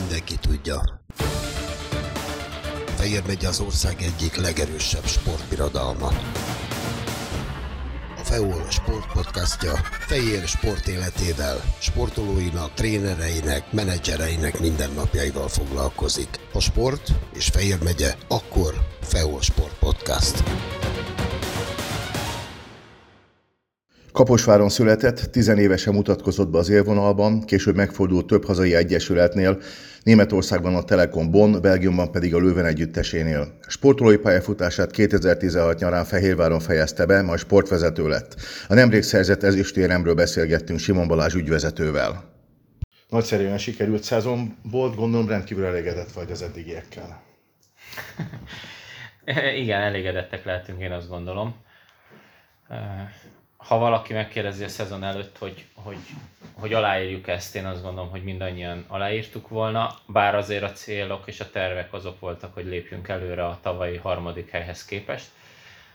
mindenki tudja. Fehér megy az ország egyik legerősebb sportbirodalma. A FEOL sportpodcastja Fehér sport életével, sportolóinak, trénereinek, menedzsereinek mindennapjaival foglalkozik. A sport és Fehér megye, akkor FEOL Sport Podcast. Kaposváron született, tizenévesen mutatkozott be az élvonalban, később megfordult több hazai egyesületnél, Németországban a Telekom Bonn, Belgiumban pedig a Lőven együttesénél. Sportolói pályafutását 2016 nyarán Fehérváron fejezte be, majd sportvezető lett. A nemrég szerzett ezüstéremről beszélgettünk Simon Balázs ügyvezetővel. Nagyszerűen sikerült szezon volt, gondolom rendkívül elégedett vagy az eddigiekkel. Igen, elégedettek lehetünk, én azt gondolom ha valaki megkérdezi a szezon előtt, hogy, hogy, hogy aláírjuk ezt, én azt gondolom, hogy mindannyian aláírtuk volna, bár azért a célok és a tervek azok voltak, hogy lépjünk előre a tavalyi harmadik helyhez képest.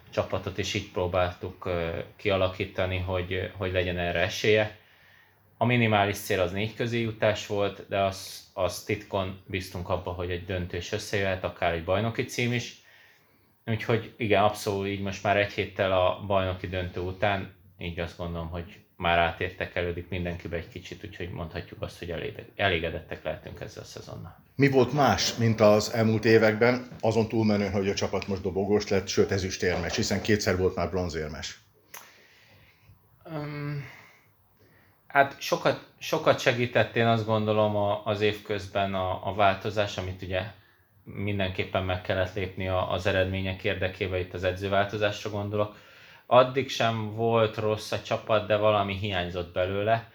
A csapatot is így próbáltuk kialakítani, hogy, hogy legyen erre esélye. A minimális cél az négy közé jutás volt, de az, az titkon bíztunk abba, hogy egy döntős összejöhet, akár egy bajnoki cím is. Úgyhogy igen, abszolút így most már egy héttel a bajnoki döntő után így azt gondolom, hogy már átértekelődik mindenkibe egy kicsit, úgyhogy mondhatjuk azt, hogy elégedettek lehetünk ezzel a szezonnal. Mi volt más, mint az elmúlt években, azon túlmenően, hogy a csapat most dobogós lett, sőt ezüstérmes, hiszen kétszer volt már bronzérmes? Um, hát sokat, sokat segített én azt gondolom az év közben a, a változás, amit ugye mindenképpen meg kellett lépni az eredmények érdekében, itt az edzőváltozásra gondolok addig sem volt rossz a csapat, de valami hiányzott belőle,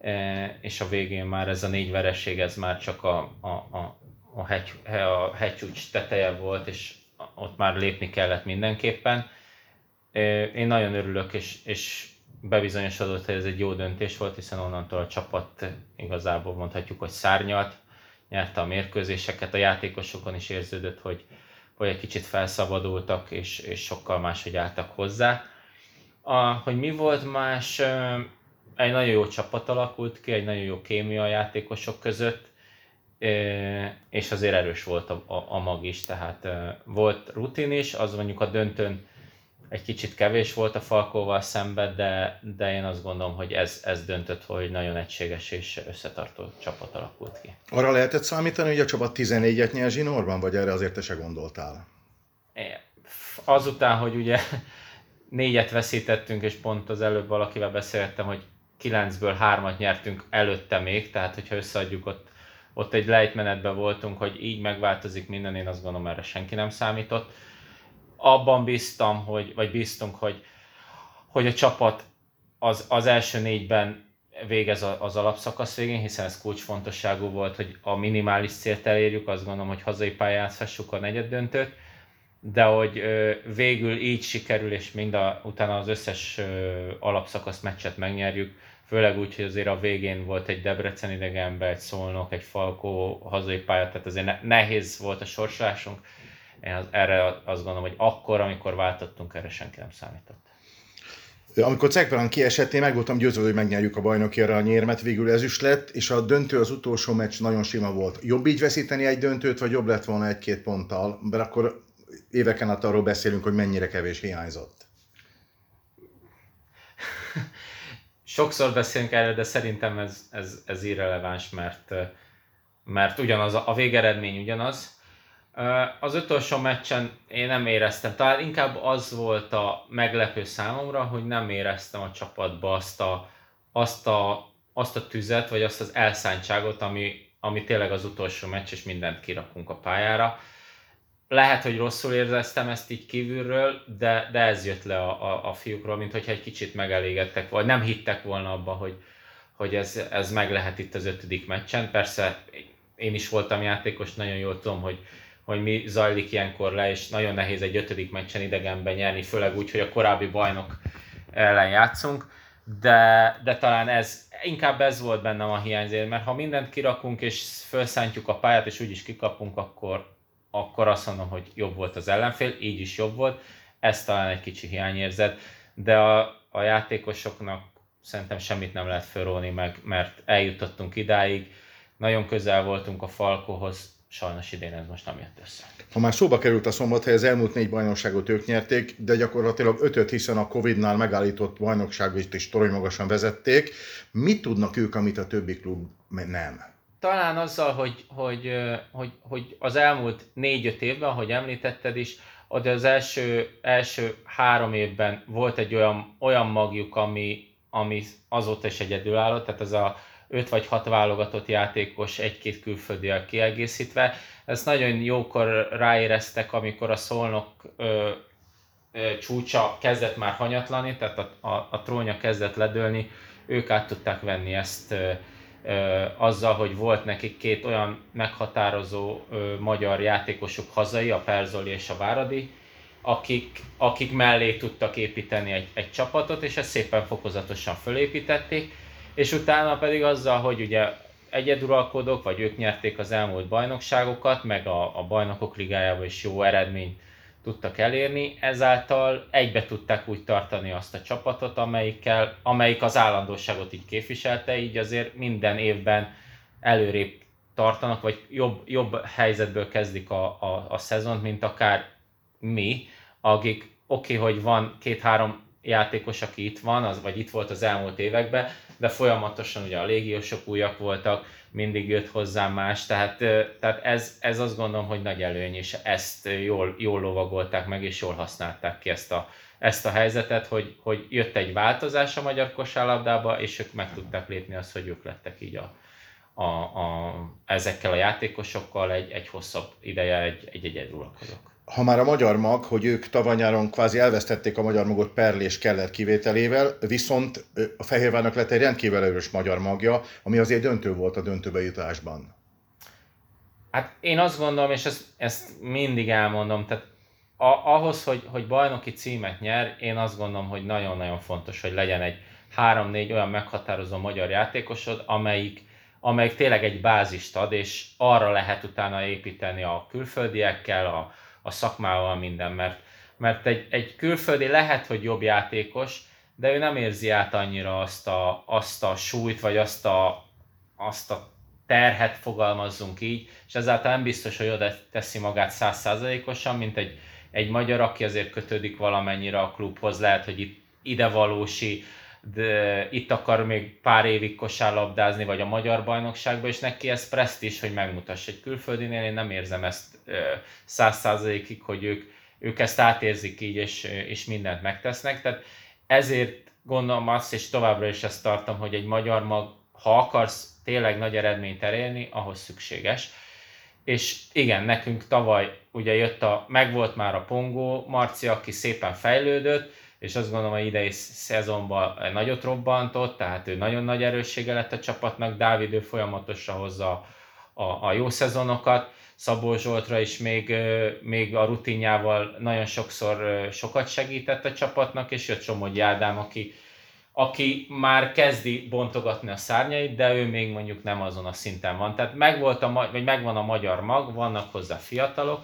e, és a végén már ez a négy vereség, ez már csak a, a, a, a, hegy, a hegycsúcs teteje volt, és ott már lépni kellett mindenképpen. E, én nagyon örülök, és, és bebizonyosodott, hogy ez egy jó döntés volt, hiszen onnantól a csapat igazából mondhatjuk, hogy szárnyalt, nyerte a mérkőzéseket, a játékosokon is érződött, hogy, hogy egy kicsit felszabadultak, és, és sokkal máshogy álltak hozzá. A, hogy mi volt más, egy nagyon jó csapat alakult ki, egy nagyon jó kémia a játékosok között, és azért erős volt a, a, a mag is, tehát volt rutin is, az mondjuk a döntőn egy kicsit kevés volt a Falkóval szemben, de, de én azt gondolom, hogy ez, ez döntött, hogy nagyon egységes és összetartó csapat alakult ki. Arra lehetett számítani, hogy a csapat 14-et nyer zsinórban, vagy erre azért te se gondoltál? Azután, hogy ugye négyet veszítettünk, és pont az előbb valakivel beszéltem, hogy kilencből hármat nyertünk előtte még, tehát hogyha összeadjuk ott, ott egy lejtmenetben voltunk, hogy így megváltozik minden, én azt gondolom erre senki nem számított abban bíztam, hogy, vagy bíztunk, hogy, hogy a csapat az, az első négyben végez az alapszakasz végén, hiszen ez kulcsfontosságú volt, hogy a minimális célt elérjük, azt gondolom, hogy hazai pályán a negyed döntőt, de hogy végül így sikerül, és mind a, utána az összes alapszakasz meccset megnyerjük, főleg úgy, hogy azért a végén volt egy Debrecen idegenbe, egy Szolnok, egy Falkó hazai pálya, tehát azért nehéz volt a sorsásunk, én az, erre azt gondolom, hogy akkor, amikor váltottunk, erre senki nem számított. Amikor Cekvelán kiesett, én meg voltam győződő, hogy megnyerjük a bajnoki aranyérmet, végül ez is lett, és a döntő az utolsó meccs nagyon sima volt. Jobb így veszíteni egy döntőt, vagy jobb lett volna egy-két ponttal? Mert akkor éveken át arról beszélünk, hogy mennyire kevés hiányzott. Sokszor beszélünk erről, de szerintem ez, ez, ez irreleváns, mert, mert ugyanaz, a végeredmény ugyanaz, az utolsó meccsen én nem éreztem, talán inkább az volt a meglepő számomra, hogy nem éreztem a csapatba azt a, azt a, azt a tüzet, vagy azt az elszántságot, ami, ami tényleg az utolsó meccs, és mindent kirakunk a pályára. Lehet, hogy rosszul éreztem ezt így kívülről, de, de ez jött le a, a, a fiúkról, mint hogyha egy kicsit megelégedtek, vagy nem hittek volna abba, hogy, hogy ez, ez meg lehet itt az ötödik meccsen. Persze én is voltam játékos, nagyon jól tudom, hogy hogy mi zajlik ilyenkor le, és nagyon nehéz egy ötödik meccsen idegenben nyerni, főleg úgy, hogy a korábbi bajnok ellen játszunk, de, de talán ez, inkább ez volt bennem a hiányzé, mert ha mindent kirakunk és felszántjuk a pályát, és úgyis kikapunk, akkor, akkor azt mondom, hogy jobb volt az ellenfél, így is jobb volt, ez talán egy kicsi hiányérzet, de a, a játékosoknak szerintem semmit nem lehet felrólni meg, mert eljutottunk idáig, nagyon közel voltunk a Falkohoz, sajnos idén ez most nem jött össze. Ha már szóba került a szombathely, az elmúlt négy bajnokságot ők nyerték, de gyakorlatilag ötöt, hiszen a Covid-nál megállított bajnokságot is torony magasan vezették. Mit tudnak ők, amit a többi klub nem? Talán azzal, hogy, hogy, hogy, hogy az elmúlt négy-öt évben, ahogy említetted is, de az első, első három évben volt egy olyan, olyan magjuk, ami, ami azóta is egyedülálló, tehát ez a 5 vagy 6 válogatott játékos egy-két külföldivel kiegészítve. Ezt nagyon jókor ráéreztek, amikor a szolnok ö, ö, csúcsa kezdett már hanyatlani, tehát a, a, a trónja kezdett ledőlni, ők át tudták venni ezt ö, ö, azzal, hogy volt nekik két olyan meghatározó ö, magyar játékosuk hazai, a Perzoli és a Váradi, akik, akik mellé tudtak építeni egy, egy csapatot, és ezt szépen fokozatosan fölépítették és utána pedig azzal, hogy ugye egyeduralkodók, vagy ők nyerték az elmúlt bajnokságokat, meg a, a bajnokok ligájában is jó eredményt tudtak elérni, ezáltal egybe tudták úgy tartani azt a csapatot, amelyikkel, amelyik az állandóságot így képviselte, így azért minden évben előrébb tartanak, vagy jobb, jobb helyzetből kezdik a, a, a szezont, mint akár mi, akik oké, okay, hogy van két-három játékos, aki itt van, az, vagy itt volt az elmúlt években, de folyamatosan ugye a légiósok újak voltak, mindig jött hozzá más, tehát, tehát ez, ez azt gondolom, hogy nagy előny, és ezt jól, jól lovagolták meg, és jól használták ki ezt a, ezt a helyzetet, hogy, hogy jött egy változás a magyar kosárlabdába, és ők meg tudták lépni azt, hogy ők lettek így a, a, a, ezekkel a játékosokkal egy, egy hosszabb ideje egy, egy egyeduralkodók ha már a magyar mag, hogy ők tavaly kvázi elvesztették a magyar magot Perl és Keller kivételével, viszont a Fehérvárnak lett egy rendkívül erős magyar magja, ami azért döntő volt a döntőbe jutásban. Hát én azt gondolom, és ezt, ezt mindig elmondom, tehát a, ahhoz, hogy, hogy bajnoki címet nyer, én azt gondolom, hogy nagyon-nagyon fontos, hogy legyen egy három-négy olyan meghatározó magyar játékosod, amelyik, amelyik tényleg egy bázist ad, és arra lehet utána építeni a külföldiekkel, a, a szakmával minden, mert, mert egy, egy külföldi lehet, hogy jobb játékos, de ő nem érzi át annyira azt a, azt a súlyt, vagy azt a, azt a terhet fogalmazzunk így, és ezáltal nem biztos, hogy oda teszi magát százszázalékosan, mint egy, egy magyar, aki azért kötődik valamennyire a klubhoz, lehet, hogy itt ide valósi, de itt akar még pár évig kosárlabdázni, vagy a magyar bajnokságban, és neki ez presztis, hogy megmutassa egy külföldinél, én nem érzem ezt száz százalékig, hogy ők, ők ezt átérzik így, és, és mindent megtesznek, tehát ezért gondolom azt, és továbbra is ezt tartom, hogy egy magyar mag, ha akarsz tényleg nagy eredményt elérni, ahhoz szükséges. És igen, nekünk tavaly ugye jött a, megvolt már a Pongó, Marci, aki szépen fejlődött, és azt gondolom, hogy idei szezonban nagyot robbantott, tehát ő nagyon nagy erőssége lett a csapatnak, Dávid ő folyamatosan hozza a, a jó szezonokat, Szabó Zsoltra is még, még a rutinjával nagyon sokszor sokat segített a csapatnak, és jött Somogyi Ádám, aki, aki már kezdi bontogatni a szárnyait, de ő még mondjuk nem azon a szinten van. Tehát megvolt a, vagy megvan a magyar mag, vannak hozzá fiatalok,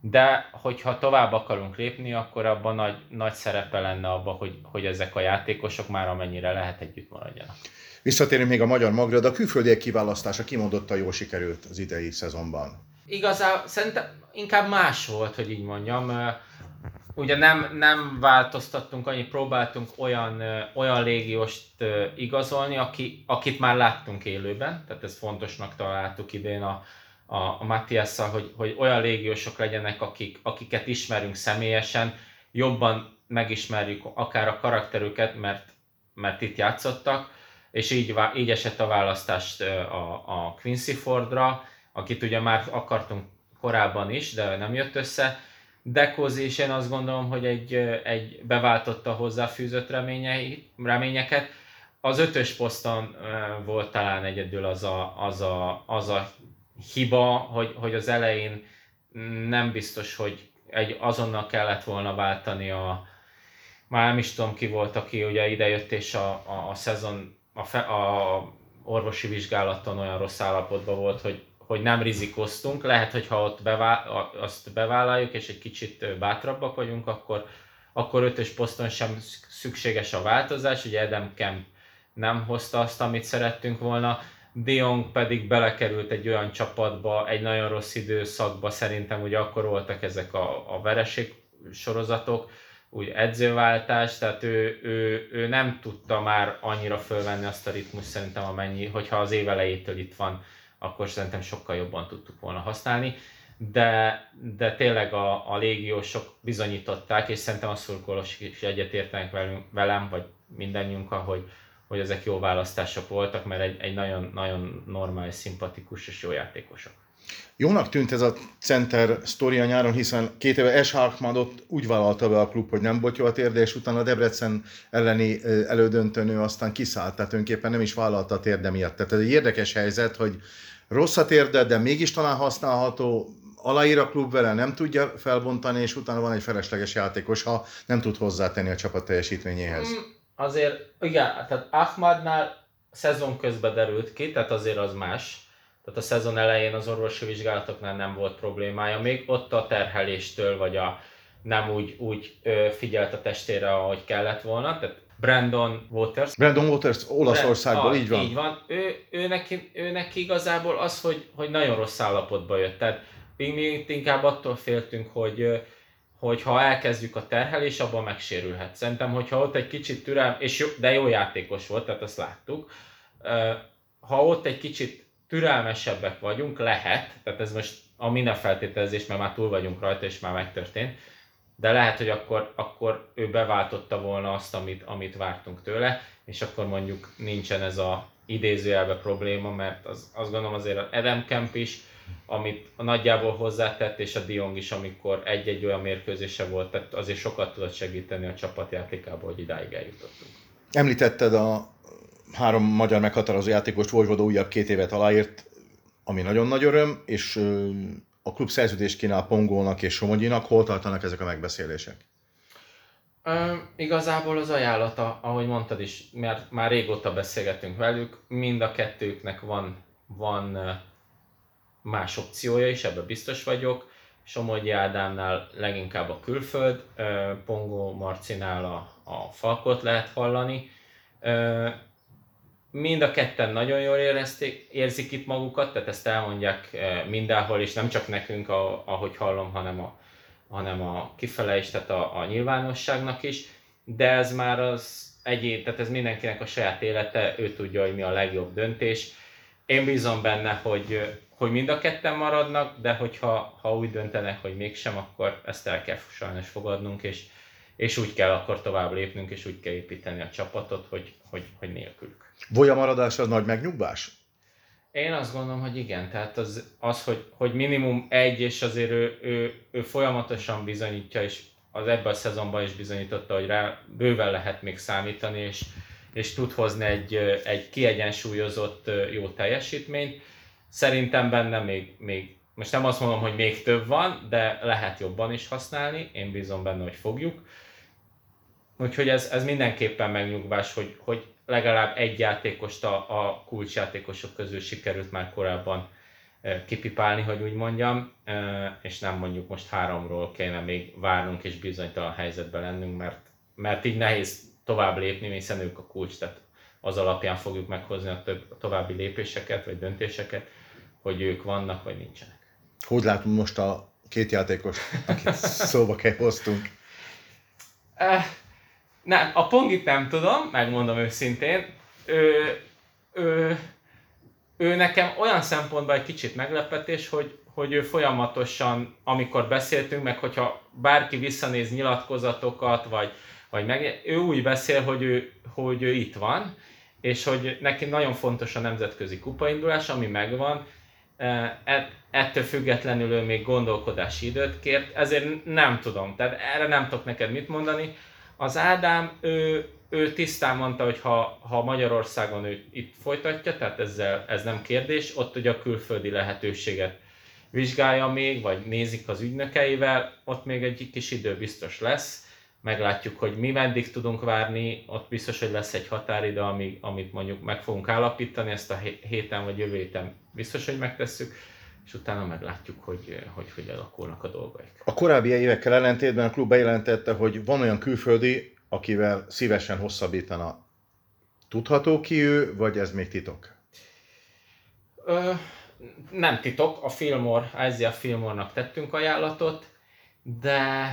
de hogyha tovább akarunk lépni, akkor abban nagy, nagy szerepe lenne abban, hogy, hogy ezek a játékosok már amennyire lehet együtt maradjanak. Visszatérünk még a magyar magra, de a külföldiek kiválasztása kimondottan jól sikerült az idei szezonban. Igazából szerintem inkább más volt, hogy így mondjam. Ugye nem, nem változtattunk annyit, próbáltunk olyan, olyan légióst igazolni, aki, akit már láttunk élőben, tehát ez fontosnak találtuk idén a, a, a Matthiasszal, hogy, hogy olyan légiósok legyenek, akik, akiket ismerünk személyesen, jobban megismerjük akár a karakterüket, mert, mert itt játszottak, és így, így esett a választást a, a Quincy Fordra, akit ugye már akartunk korábban is, de nem jött össze. Dekoz is én azt gondolom, hogy egy, egy beváltotta hozzáfűzött reményei, reményeket. Az ötös poszton volt talán egyedül az a, az a, az a hiba, hogy, hogy az elején nem biztos, hogy egy azonnal kellett volna váltani a, már nem is tudom ki volt, aki ugye idejött és a, a, a szezon, a, fe, a orvosi vizsgálaton olyan rossz állapotban volt, hogy hogy nem rizikoztunk. Lehet, hogy ha ott bevá- azt bevállaljuk, és egy kicsit bátrabbak vagyunk, akkor, akkor ötös poszton sem szükséges a változás. Ugye Adam Kemp nem hozta azt, amit szerettünk volna, Dion pedig belekerült egy olyan csapatba, egy nagyon rossz időszakba, szerintem ugye akkor voltak ezek a, a vereség sorozatok, úgy edzőváltás, tehát ő, ő, ő, nem tudta már annyira fölvenni azt a ritmus szerintem amennyi, hogyha az év elejétől itt van, akkor szerintem sokkal jobban tudtuk volna használni, de, de tényleg a, a légiósok bizonyították, és szerintem a szurkolósok is egyetértenek velem, vagy mindannyiunkkal, hogy, hogy ezek jó választások voltak, mert egy, egy nagyon, nagyon normális, szimpatikus és jó játékosok. Jónak tűnt ez a center sztoria nyáron, hiszen két éve S. Harkmadot úgy vállalta be a klub, hogy nem botyó a térde, és utána a Debrecen elleni elődöntőnő aztán kiszállt, tehát önképpen nem is vállalta a térde miatt. Tehát ez egy érdekes helyzet, hogy rossz a térde, de mégis talán használható, aláír a klub vele, nem tudja felbontani, és utána van egy felesleges játékos, ha nem tud hozzátenni a csapat teljesítményéhez. Mm, azért, igen, tehát Ahmadnál szezon közben derült ki, tehát azért az más tehát a szezon elején az orvosi vizsgálatoknál nem volt problémája, még ott a terheléstől, vagy a nem úgy, úgy figyelt a testére, ahogy kellett volna, tehát Brandon Waters. Brandon Waters Olaszországból, ah, így van. Így van. Ő, ő, neki, ő neki igazából az, hogy, hogy nagyon rossz állapotba jött. Tehát mi inkább attól féltünk, hogy, hogy ha elkezdjük a terhelés, abban megsérülhet. Szerintem, hogyha ott egy kicsit türel, és jó, de jó játékos volt, tehát azt láttuk, ha ott egy kicsit türelmesebbek vagyunk, lehet, tehát ez most a minden feltételezés, mert már túl vagyunk rajta, és már megtörtént, de lehet, hogy akkor, akkor ő beváltotta volna azt, amit, amit vártunk tőle, és akkor mondjuk nincsen ez a idézőjelbe probléma, mert az, azt gondolom azért az Adam Kemp is, amit nagyjából hozzátett, és a Diong is, amikor egy-egy olyan mérkőzése volt, tehát azért sokat tudott segíteni a csapatjátékából, hogy idáig eljutottunk. Említetted a három magyar meghatározó játékos Vojvoda újabb két évet aláírt, ami nagyon nagy öröm, és a klub szerződést kínál Pongónak és Somogyinak. Hol tartanak ezek a megbeszélések? Ö, igazából az ajánlata, ahogy mondtad is, mert már régóta beszélgetünk velük, mind a kettőknek van, van más opciója is, ebben biztos vagyok. Somogyi Ádámnál leginkább a külföld, Pongó Marcinál a, a Falkot lehet hallani mind a ketten nagyon jól érezték, érzik itt magukat, tehát ezt elmondják mindenhol, és nem csak nekünk, ahogy hallom, hanem a, hanem a kifele is, tehát a, a nyilvánosságnak is, de ez már az egyén, tehát ez mindenkinek a saját élete, ő tudja, hogy mi a legjobb döntés. Én bízom benne, hogy, hogy mind a ketten maradnak, de hogyha ha úgy döntenek, hogy mégsem, akkor ezt el kell sajnos fogadnunk, és, és úgy kell akkor tovább lépnünk, és úgy kell építeni a csapatot, hogy, hogy, hogy nélkülük. Volja maradás az nagy megnyugvás? Én azt gondolom, hogy igen. Tehát az, az hogy, hogy minimum egy, és azért ő, ő, ő folyamatosan bizonyítja, és az ebben a szezonban is bizonyította, hogy rá bőven lehet még számítani, és, és tud hozni egy, egy kiegyensúlyozott jó teljesítményt. Szerintem benne még, még, most nem azt mondom, hogy még több van, de lehet jobban is használni, én bízom benne, hogy fogjuk. Úgyhogy ez, ez mindenképpen megnyugvás, hogy, hogy legalább egy játékost a, a kulcsjátékosok közül sikerült már korábban kipipálni, hogy úgy mondjam, és nem mondjuk most háromról kéne még várnunk és bizonytalan helyzetben lennünk, mert, mert így nehéz tovább lépni, hiszen ők a kulcs, tehát az alapján fogjuk meghozni a, több, a további lépéseket vagy döntéseket, hogy ők vannak vagy nincsenek. Hogy látom most a két játékos, akit szóba hoztunk? Nem, a Pongit nem tudom, megmondom őszintén. Ő, ő, ő nekem olyan szempontból egy kicsit meglepetés, hogy, hogy ő folyamatosan, amikor beszéltünk, meg hogyha bárki visszanéz nyilatkozatokat, vagy, vagy meg, ő úgy beszél, hogy ő, hogy ő itt van, és hogy neki nagyon fontos a nemzetközi kupaindulás, ami megvan, e, ettől függetlenül ő még gondolkodási időt kért, ezért nem tudom, tehát erre nem tudok neked mit mondani. Az Ádám, ő, ő tisztán mondta, hogy ha, ha Magyarországon ő itt folytatja, tehát ezzel, ez nem kérdés, ott ugye a külföldi lehetőséget vizsgálja még, vagy nézik az ügynökeivel, ott még egy kis idő biztos lesz. Meglátjuk, hogy mi meddig tudunk várni, ott biztos, hogy lesz egy határidő, ami, amit mondjuk meg fogunk állapítani, ezt a héten vagy jövő héten biztos, hogy megtesszük és utána meglátjuk, hogy hogy, hogy alakulnak a dolgaik. A korábbi évekkel ellentétben a klub bejelentette, hogy van olyan külföldi, akivel szívesen hosszabbítana. Tudható ki ő, vagy ez még titok? Ö, nem titok, a Fillmore, a Fillmore-nak tettünk ajánlatot, de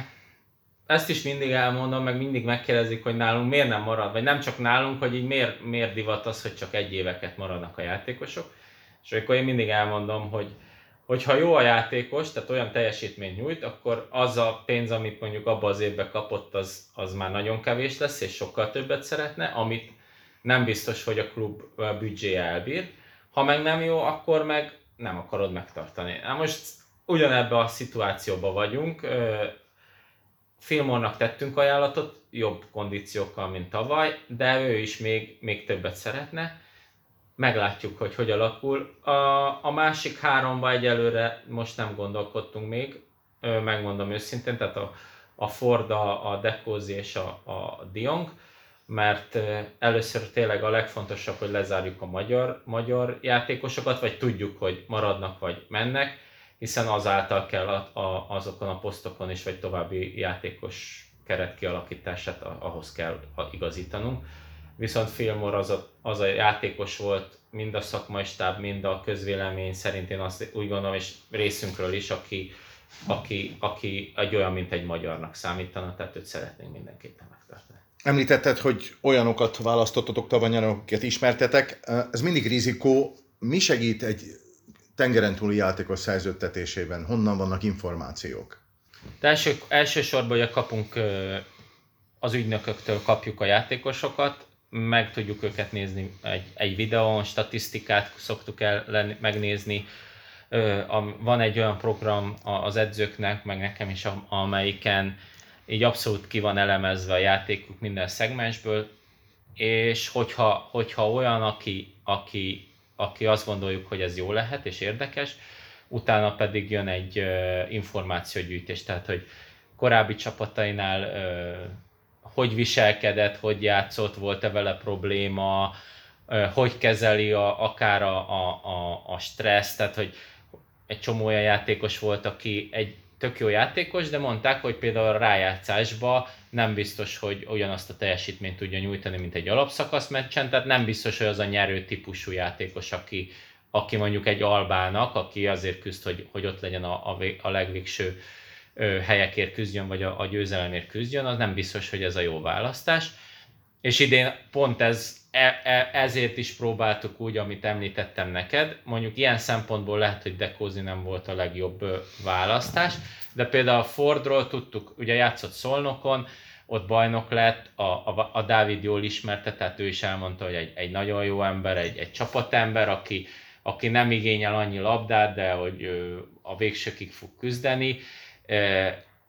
ezt is mindig elmondom, meg mindig megkérdezik, hogy nálunk miért nem marad, vagy nem csak nálunk, hogy így miért, miért divat az, hogy csak egy éveket maradnak a játékosok. És akkor én mindig elmondom, hogy hogyha jó a játékos, tehát olyan teljesítményt nyújt, akkor az a pénz, amit mondjuk abban az évben kapott, az, az már nagyon kevés lesz, és sokkal többet szeretne, amit nem biztos, hogy a klub büdzséje elbír. Ha meg nem jó, akkor meg nem akarod megtartani. Na most ugyanebben a szituációban vagyunk, Filmornak tettünk ajánlatot, jobb kondíciókkal, mint tavaly, de ő is még, még többet szeretne. Meglátjuk, hogy hogy alakul. A, a másik háromba egyelőre most nem gondolkodtunk még, megmondom őszintén, tehát a, a Ford, a, Decozi és a, a Diong, mert először tényleg a legfontosabb, hogy lezárjuk a magyar, magyar játékosokat, vagy tudjuk, hogy maradnak vagy mennek, hiszen azáltal kell a, a, azokon a posztokon is, vagy további játékos keret kialakítását ahhoz kell igazítanunk. Viszont Filmor az a, az a játékos volt, mind a szakmai stáb, mind a közvélemény szerint én azt úgy gondolom, és részünkről is, aki, aki, aki egy olyan, mint egy magyarnak számítana, tehát őt szeretnénk mindenképpen megtartani. Említetted, hogy olyanokat választottatok tavaly, akiket ismertetek. Ez mindig rizikó. Mi segít egy tengeren túli játékos szerződtetésében? Honnan vannak információk? De első, elsősorban ugye kapunk az ügynököktől kapjuk a játékosokat, meg tudjuk őket nézni egy, egy videón, statisztikát szoktuk el lenni, megnézni. Van egy olyan program az edzőknek, meg nekem is, amelyiken így abszolút ki van elemezve a játékuk minden szegmensből, és hogyha, hogyha olyan, aki, aki aki azt gondoljuk, hogy ez jó lehet és érdekes, utána pedig jön egy információgyűjtés, tehát hogy korábbi csapatainál hogy viselkedett, hogy játszott, volt-e vele probléma, hogy kezeli a, akár a, a, a stressz, tehát hogy egy csomó olyan játékos volt, aki egy tök jó játékos, de mondták, hogy például a rájátszásba nem biztos, hogy ugyanazt a teljesítményt tudja nyújtani, mint egy alapszakasz meccsen, tehát nem biztos, hogy az a nyerő típusú játékos, aki, aki mondjuk egy albának, aki azért küzd, hogy, hogy ott legyen a, a, a legvégső helyekért küzdjön, vagy a, a győzelemért küzdjön, az nem biztos, hogy ez a jó választás. És idén pont ez, e, e, ezért is próbáltuk úgy, amit említettem neked. Mondjuk ilyen szempontból lehet, hogy Dekózi nem volt a legjobb választás, de például a Fordról tudtuk, ugye játszott Szolnokon, ott bajnok lett, a, a, a Dávid jól ismerte, tehát ő is elmondta, hogy egy, egy nagyon jó ember, egy, egy csapatember, aki, aki nem igényel annyi labdát, de hogy a végsőkig fog küzdeni.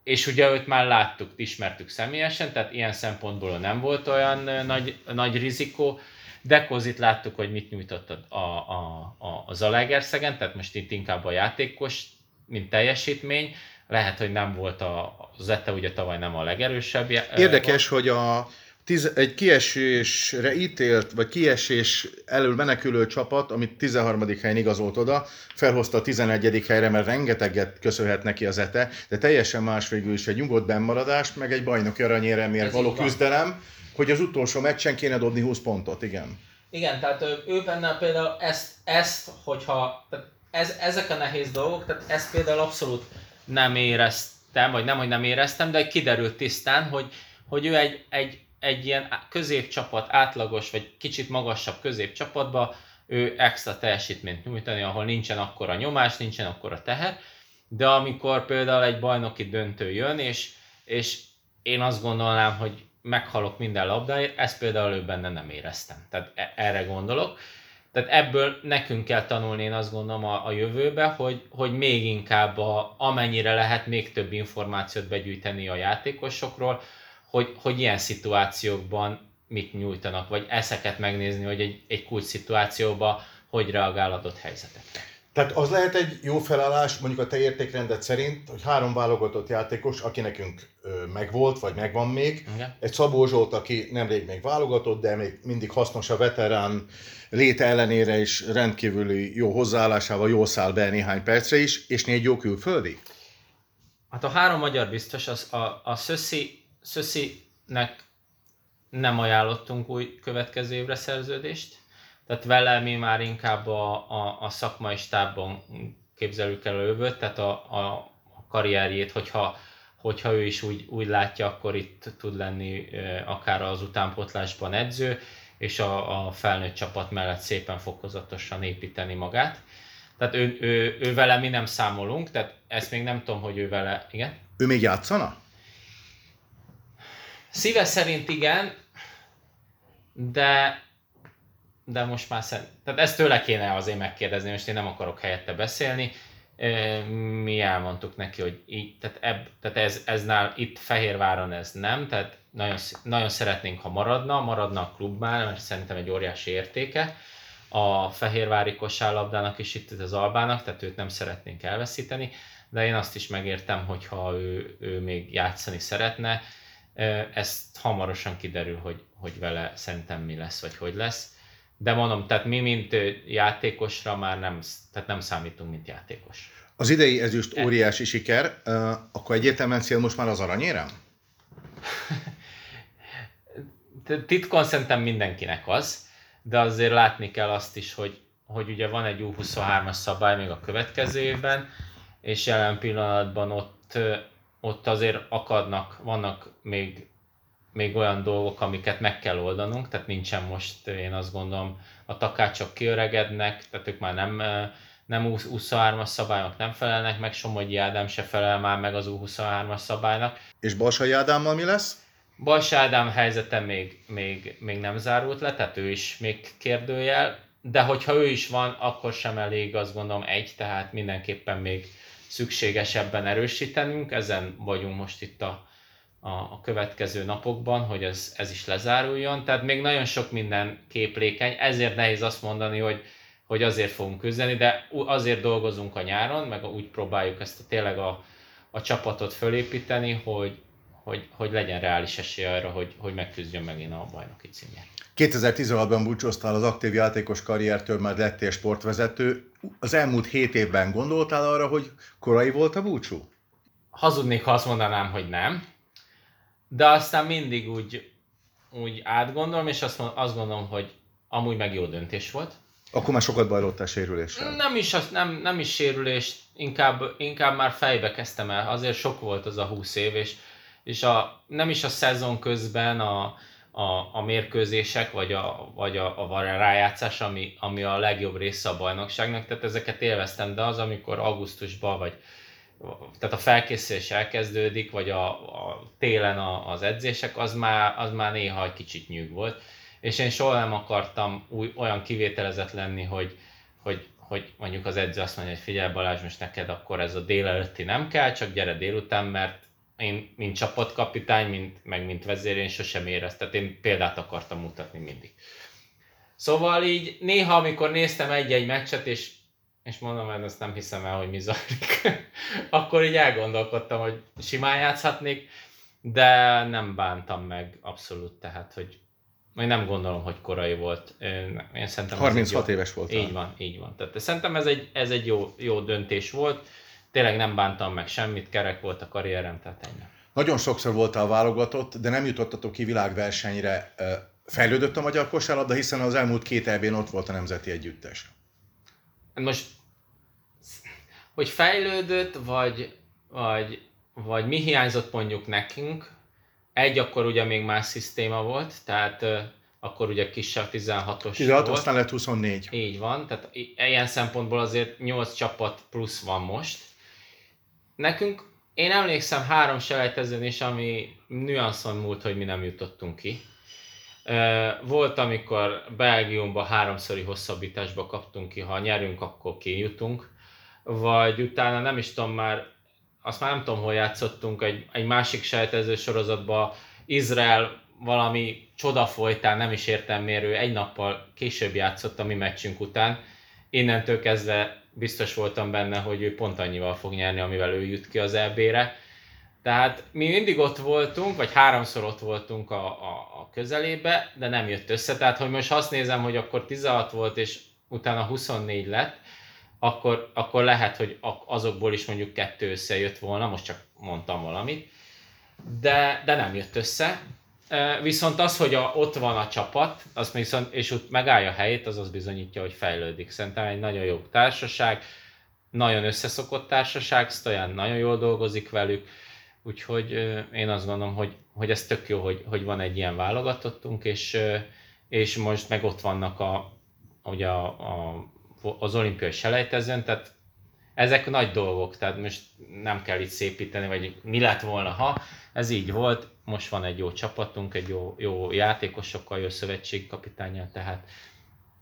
És ugye őt már láttuk, ismertük személyesen, tehát ilyen szempontból nem volt olyan nagy, nagy rizikó. Dekozit láttuk, hogy mit nyújtott a, a, a, a Zalaegerszegen, tehát most itt inkább a játékos, mint teljesítmény. Lehet, hogy nem volt a, Zette ugye tavaly nem a legerősebb. Érdekes, volt. hogy a tiz, egy kiesésre ítélt, vagy kiesés elől menekülő csapat, amit 13. helyen igazolt oda, felhozta a 11. helyre, mert rengeteget köszönhet neki az ETE, de teljesen más végül is egy nyugodt bennmaradást, meg egy bajnoki aranyéremért való küzdelem, hogy az utolsó meccsen kéne dobni 20 pontot, igen. Igen, tehát ő benne például ezt, ezt hogyha, tehát ez, ezek a nehéz dolgok, tehát ezt például abszolút nem éreztem, vagy nem, hogy nem éreztem, de kiderült tisztán, hogy, hogy ő egy, egy egy ilyen középcsapat, átlagos vagy kicsit magasabb középcsapatba ő extra teljesítményt nyújtani, ahol nincsen akkora nyomás, nincsen akkora teher, de amikor például egy bajnoki döntő jön, és, és én azt gondolnám, hogy meghalok minden labdáért, ezt például ő benne nem éreztem. Tehát e- erre gondolok. Tehát ebből nekünk kell tanulni, én azt gondolom a, a jövőbe, hogy, hogy még inkább a, amennyire lehet még több információt begyűjteni a játékosokról, hogy, hogy ilyen szituációkban mit nyújtanak, vagy ezeket megnézni, hogy egy, egy kult szituációban hogy reagál adott helyzetekre. Tehát az lehet egy jó felállás, mondjuk a te értékrendet szerint, hogy három válogatott játékos, aki nekünk megvolt, vagy megvan még. Igen. Egy Szabó Zsolt, aki nemrég még válogatott, de még mindig hasznos a veterán léte ellenére is rendkívüli jó hozzáállásával jól száll be néhány percre is, és négy jó külföldi. Hát a három magyar biztos, az a, a Szöszi Szöszinek nem ajánlottunk új következő évre szerződést. tehát vele mi már inkább a, a, a szakmai stábban képzelünk el a jövőt, tehát a, a karrierjét, hogyha, hogyha ő is úgy, úgy látja, akkor itt tud lenni akár az utánpotlásban edző, és a, a felnőtt csapat mellett szépen fokozatosan építeni magát. Tehát ő, ő, ő vele mi nem számolunk, tehát ezt még nem tudom, hogy ő vele, igen? Ő még játszana? Szíve szerint igen, de de most már szerint, tehát ezt tőle kéne azért megkérdezni, most én nem akarok helyette beszélni. Mi elmondtuk neki, hogy így, tehát, ebb, tehát ez, ez nál, itt Fehérváron ez nem, tehát nagyon, nagyon szeretnénk, ha maradna, maradna a klubnál, mert szerintem egy óriási értéke. A Fehérvári kosárlabdának is itt az Albának, tehát őt nem szeretnénk elveszíteni, de én azt is megértem, hogyha ő, ő még játszani szeretne, ezt hamarosan kiderül, hogy, hogy vele szerintem mi lesz, vagy hogy lesz. De mondom, tehát mi, mint játékosra már nem, tehát nem számítunk, mint játékos. Az idei ezüst óriási siker, akkor egyértelműen cél most már az aranyérem? Titkon szerintem mindenkinek az, de azért látni kell azt is, hogy, hogy ugye van egy U23-as szabály még a következő évben, és jelen pillanatban ott, ott azért akadnak, vannak még, még olyan dolgok, amiket meg kell oldanunk, tehát nincsen most, én azt gondolom, a takácsok kiöregednek, tehát ők már nem, nem 23-as szabályok nem felelnek meg, Somogyi Ádám se felel már meg az U23-as szabálynak. És Balsai Ádámmal mi lesz? Bals Ádám helyzete még, még, még nem zárult le, tehát ő is még kérdőjel, de hogyha ő is van, akkor sem elég azt gondolom egy, tehát mindenképpen még szükségesebben erősítenünk, ezen vagyunk most itt a, a, a következő napokban, hogy ez, ez is lezáruljon, tehát még nagyon sok minden képlékeny, ezért nehéz azt mondani, hogy, hogy azért fogunk küzdeni, de azért dolgozunk a nyáron, meg úgy próbáljuk ezt a, tényleg a, a csapatot fölépíteni, hogy, hogy, hogy legyen reális esély arra, hogy, hogy megküzdjön megint a bajnoki címért. 2016-ban búcsúztál az aktív játékos karriertől, már lettél sportvezető. Az elmúlt hét évben gondoltál arra, hogy korai volt a búcsú? Hazudnék, ha azt mondanám, hogy nem. De aztán mindig úgy, úgy átgondolom, és azt, azt gondolom, hogy amúgy meg jó döntés volt. Akkor már sokat bajlottál sérüléssel. Nem is, nem, nem is sérülés, inkább, inkább már fejbe kezdtem el. Azért sok volt az a 20 év, és és a, nem is a szezon közben a, a, a mérkőzések, vagy a, vagy a, a rájátszás, ami, ami a legjobb része a bajnokságnak, tehát ezeket élveztem, de az, amikor augusztusban, vagy tehát a felkészülés elkezdődik, vagy a, a télen a, az edzések, az már, az már néha egy kicsit nyűg volt. És én soha nem akartam új, olyan kivételezett lenni, hogy, hogy, hogy mondjuk az edző azt mondja, hogy figyelj Balázs, most neked akkor ez a délelőtti nem kell, csak gyere délután, mert én, mint csapatkapitány, mint, meg mint vezér, én sosem éreztem, tehát én példát akartam mutatni mindig. Szóval így néha, amikor néztem egy-egy meccset, és, és mondom, hogy ezt nem hiszem el, hogy mi zajlik, akkor így elgondolkodtam, hogy simán játszhatnék, de nem bántam meg abszolút, tehát, hogy én nem gondolom, hogy korai volt. Én, szerintem 36 jó, éves volt. Így van, így van. Tehát szerintem ez egy, ez egy jó, jó döntés volt tényleg nem bántam meg semmit, kerek volt a karrierem, tehát ennyi. Nagyon sokszor voltál válogatott, de nem jutottatok ki világversenyre. Fejlődött a magyar kosárlabda, hiszen az elmúlt két ebén ott volt a nemzeti együttes. Most, hogy fejlődött, vagy, vagy, vagy mi hiányzott mondjuk nekünk, egy akkor ugye még más szisztéma volt, tehát akkor ugye kisebb 16-os 16, volt. aztán lett 24. Így van, tehát ilyen szempontból azért 8 csapat plusz van most, Nekünk, én emlékszem három selejtezőn is, ami nüanszon múlt, hogy mi nem jutottunk ki. Volt, amikor Belgiumba háromszori hosszabbításba kaptunk ki, ha nyerünk, akkor kijutunk. Vagy utána nem is tudom már, azt már nem tudom, hol játszottunk, egy, egy másik selejtező sorozatban Izrael valami csoda folytán, nem is értem mérő, egy nappal később játszott a mi meccsünk után. Innentől kezdve biztos voltam benne, hogy ő pont annyival fog nyerni, amivel ő jut ki az EB-re. Tehát mi mindig ott voltunk, vagy háromszor ott voltunk a, a, a közelébe, de nem jött össze. Tehát, hogy most azt nézem, hogy akkor 16 volt, és utána 24 lett, akkor, akkor lehet, hogy azokból is mondjuk kettő összejött volna, most csak mondtam valamit, de, de nem jött össze. Viszont az, hogy a, ott van a csapat, az viszont, és ott megállja a helyét, az az bizonyítja, hogy fejlődik. Szerintem egy nagyon jó társaság, nagyon összeszokott társaság, Stojan nagyon jól dolgozik velük, úgyhogy én azt gondolom, hogy, hogy ez tök jó, hogy, hogy van egy ilyen válogatottunk, és, és most meg ott vannak a, ugye a, a, az olimpiai selejtezőn, tehát ezek nagy dolgok, tehát most nem kell itt szépíteni, vagy mi lett volna, ha ez így volt, most van egy jó csapatunk, egy jó, jó játékosokkal, jó szövetségkapitányjal, tehát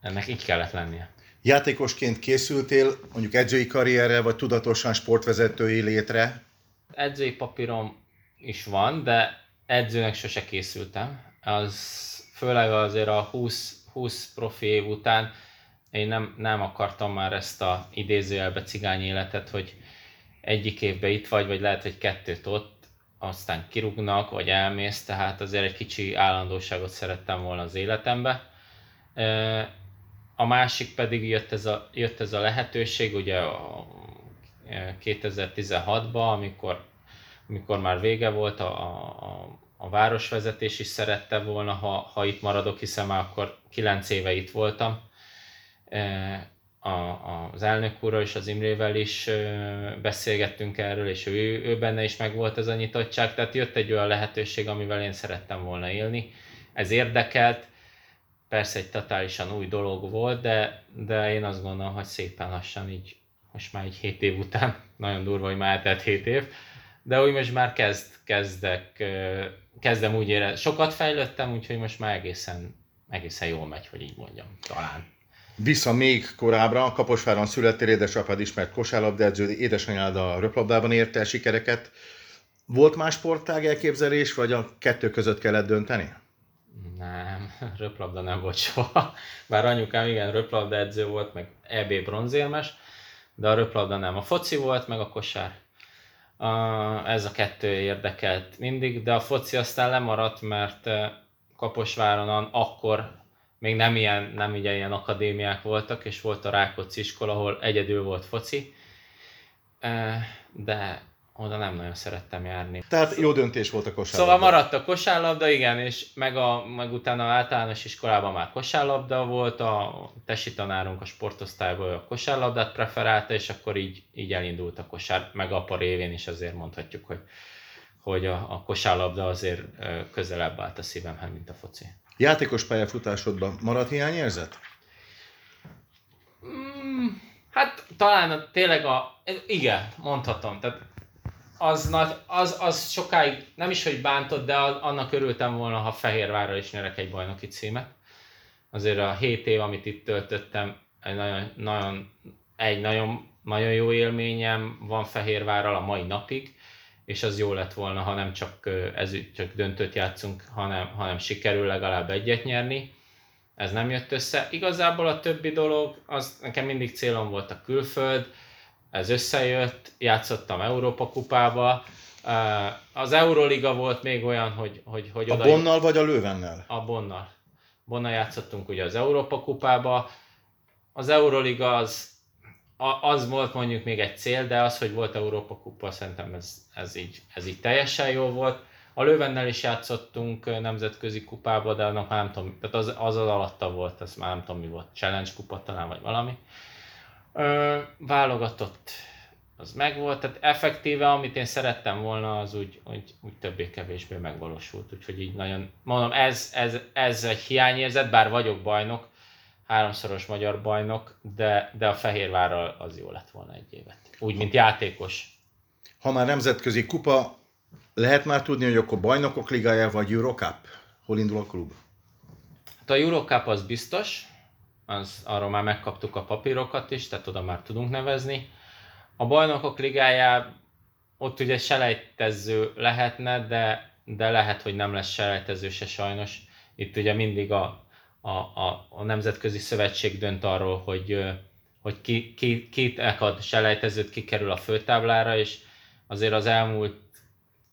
ennek így kellett lennie. Játékosként készültél mondjuk edzői karrierre, vagy tudatosan sportvezetői létre? Edzői papírom is van, de edzőnek sose készültem. Az főleg azért a 20, 20 profi év után én nem, nem akartam már ezt a idézőjelbe cigány életet, hogy egyik évben itt vagy, vagy lehet, hogy kettőt ott, aztán kirúgnak, vagy elmész, tehát azért egy kicsi állandóságot szerettem volna az életembe. A másik pedig jött ez a, jött ez a lehetőség, ugye a 2016-ban, amikor, amikor már vége volt, a, a, a városvezetés is szerette volna, ha, ha itt maradok, hiszen már akkor 9 éve itt voltam, a, az elnök úrral és az Imrével is beszélgettünk erről, és ő, ő benne is megvolt ez a nyitottság, tehát jött egy olyan lehetőség, amivel én szerettem volna élni. Ez érdekelt, persze egy totálisan új dolog volt, de, de én azt gondolom, hogy szépen lassan így, most már egy 7 év után, nagyon durva, hogy már eltelt 7 év, de úgy most már kezd, kezdek, kezdem úgy érezni, sokat fejlődtem, úgyhogy most már egészen, egészen jól megy, hogy így mondjam, talán. Vissza még korábbra, Kaposváron születtél, édesapád ismert kosárlabdaedző, édesanyád a röplabdában érte el sikereket. Volt más sportág elképzelés, vagy a kettő között kellett dönteni? Nem, röplabda nem volt soha. Bár anyukám igen, röplabda edző volt, meg EB bronzérmes, de a röplabda nem. A foci volt, meg a kosár. Ez a kettő érdekelt mindig, de a foci aztán lemaradt, mert Kaposváron akkor még nem ilyen, nem ugye ilyen akadémiák voltak, és volt a Rákóczi iskola, ahol egyedül volt foci, de oda nem nagyon szerettem járni. Tehát jó döntés volt a kosárlabda. Szóval maradt a kosárlabda, igen, és meg, a, meg utána általános iskolában már kosárlabda volt, a tesi tanárunk a sportosztályból a kosárlabdát preferálta, és akkor így, így elindult a kosár, meg apa révén is azért mondhatjuk, hogy, hogy a, a kosárlabda azért közelebb állt a szívemhez, mint a foci. Játékos pályafutásodban maradt hiányérzet? Mm, hát talán tényleg a... Igen, mondhatom. Tehát az, nagy, az, az sokáig nem is, hogy bántott, de annak örültem volna, ha Fehérvárral is nyerek egy bajnoki címet. Azért a 7 év, amit itt töltöttem, egy nagyon, nagyon, egy nagyon, nagyon jó élményem van Fehérvárral a mai napig és az jó lett volna, ha nem csak, ez, csak döntőt játszunk, hanem, hanem sikerül legalább egyet nyerni. Ez nem jött össze. Igazából a többi dolog, az nekem mindig célom volt a külföld, ez összejött, játszottam Európa kupába, az Euroliga volt még olyan, hogy, hogy, hogy a oda... Bonnal vagy a Lővennel? A Bonnal. Bonnal játszottunk ugye az Európa kupába. Az Euroliga az az volt mondjuk még egy cél, de az, hogy volt Európa Kupa, szerintem ez, ez, így, ez így teljesen jó volt. A Lővennel is játszottunk nemzetközi kupába, de annak már nem tudom, tehát az, az az alatta volt, ez már nem tudom mi volt, Challenge kupa talán, vagy valami. Ö, válogatott, az megvolt, tehát effektíve, amit én szerettem volna, az úgy, úgy, úgy többé-kevésbé megvalósult, úgyhogy így nagyon, mondom, ez, ez, ez egy hiányérzet, bár vagyok bajnok, háromszoros magyar bajnok, de, de a Fehérvárral az jó lett volna egy évet. Úgy, mint játékos. Ha már nemzetközi kupa, lehet már tudni, hogy akkor bajnokok ligája vagy Eurocup? Hol indul a klub? Hát a Eurocup az biztos, az, arról már megkaptuk a papírokat is, tehát oda már tudunk nevezni. A bajnokok ligája ott ugye selejtező lehetne, de, de lehet, hogy nem lesz selejtező se sajnos. Itt ugye mindig a a, a, a Nemzetközi Szövetség dönt arról, hogy, hogy ki, ki, ki ad selejtezőt, ki kerül a főtáblára, és azért az elmúlt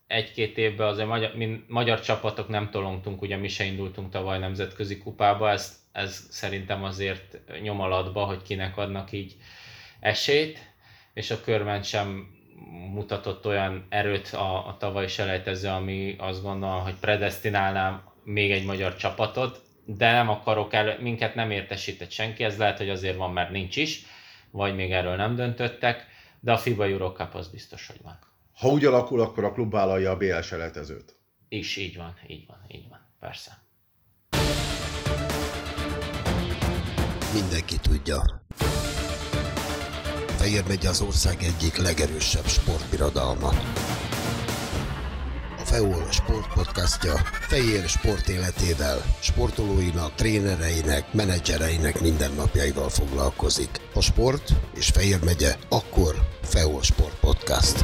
egy-két évben azért magyar, mi, magyar csapatok nem tolongtunk, ugye mi se indultunk tavaly nemzetközi kupába, ez, ez szerintem azért nyomalatba, hogy kinek adnak így esélyt, és a körben sem mutatott olyan erőt a, a tavalyi selejtező, ami azt gondolom, hogy predestinálná még egy magyar csapatot, de nem akarok el, minket nem értesített senki, ez lehet, hogy azért van, mert nincs is, vagy még erről nem döntöttek, de a FIBA Eurocup az biztos, hogy van. Ha úgy alakul, akkor a klub vállalja a BL selejtezőt. Is, így van, így van, így van, persze. Mindenki tudja. Fejér megy az ország egyik legerősebb sportbirodalma. FEOL sportpodcastja Fejér sport életével, sportolóinak, trénereinek, menedzsereinek mindennapjaival foglalkozik. A sport és Fejér megye akkor FEOL Sport Podcast.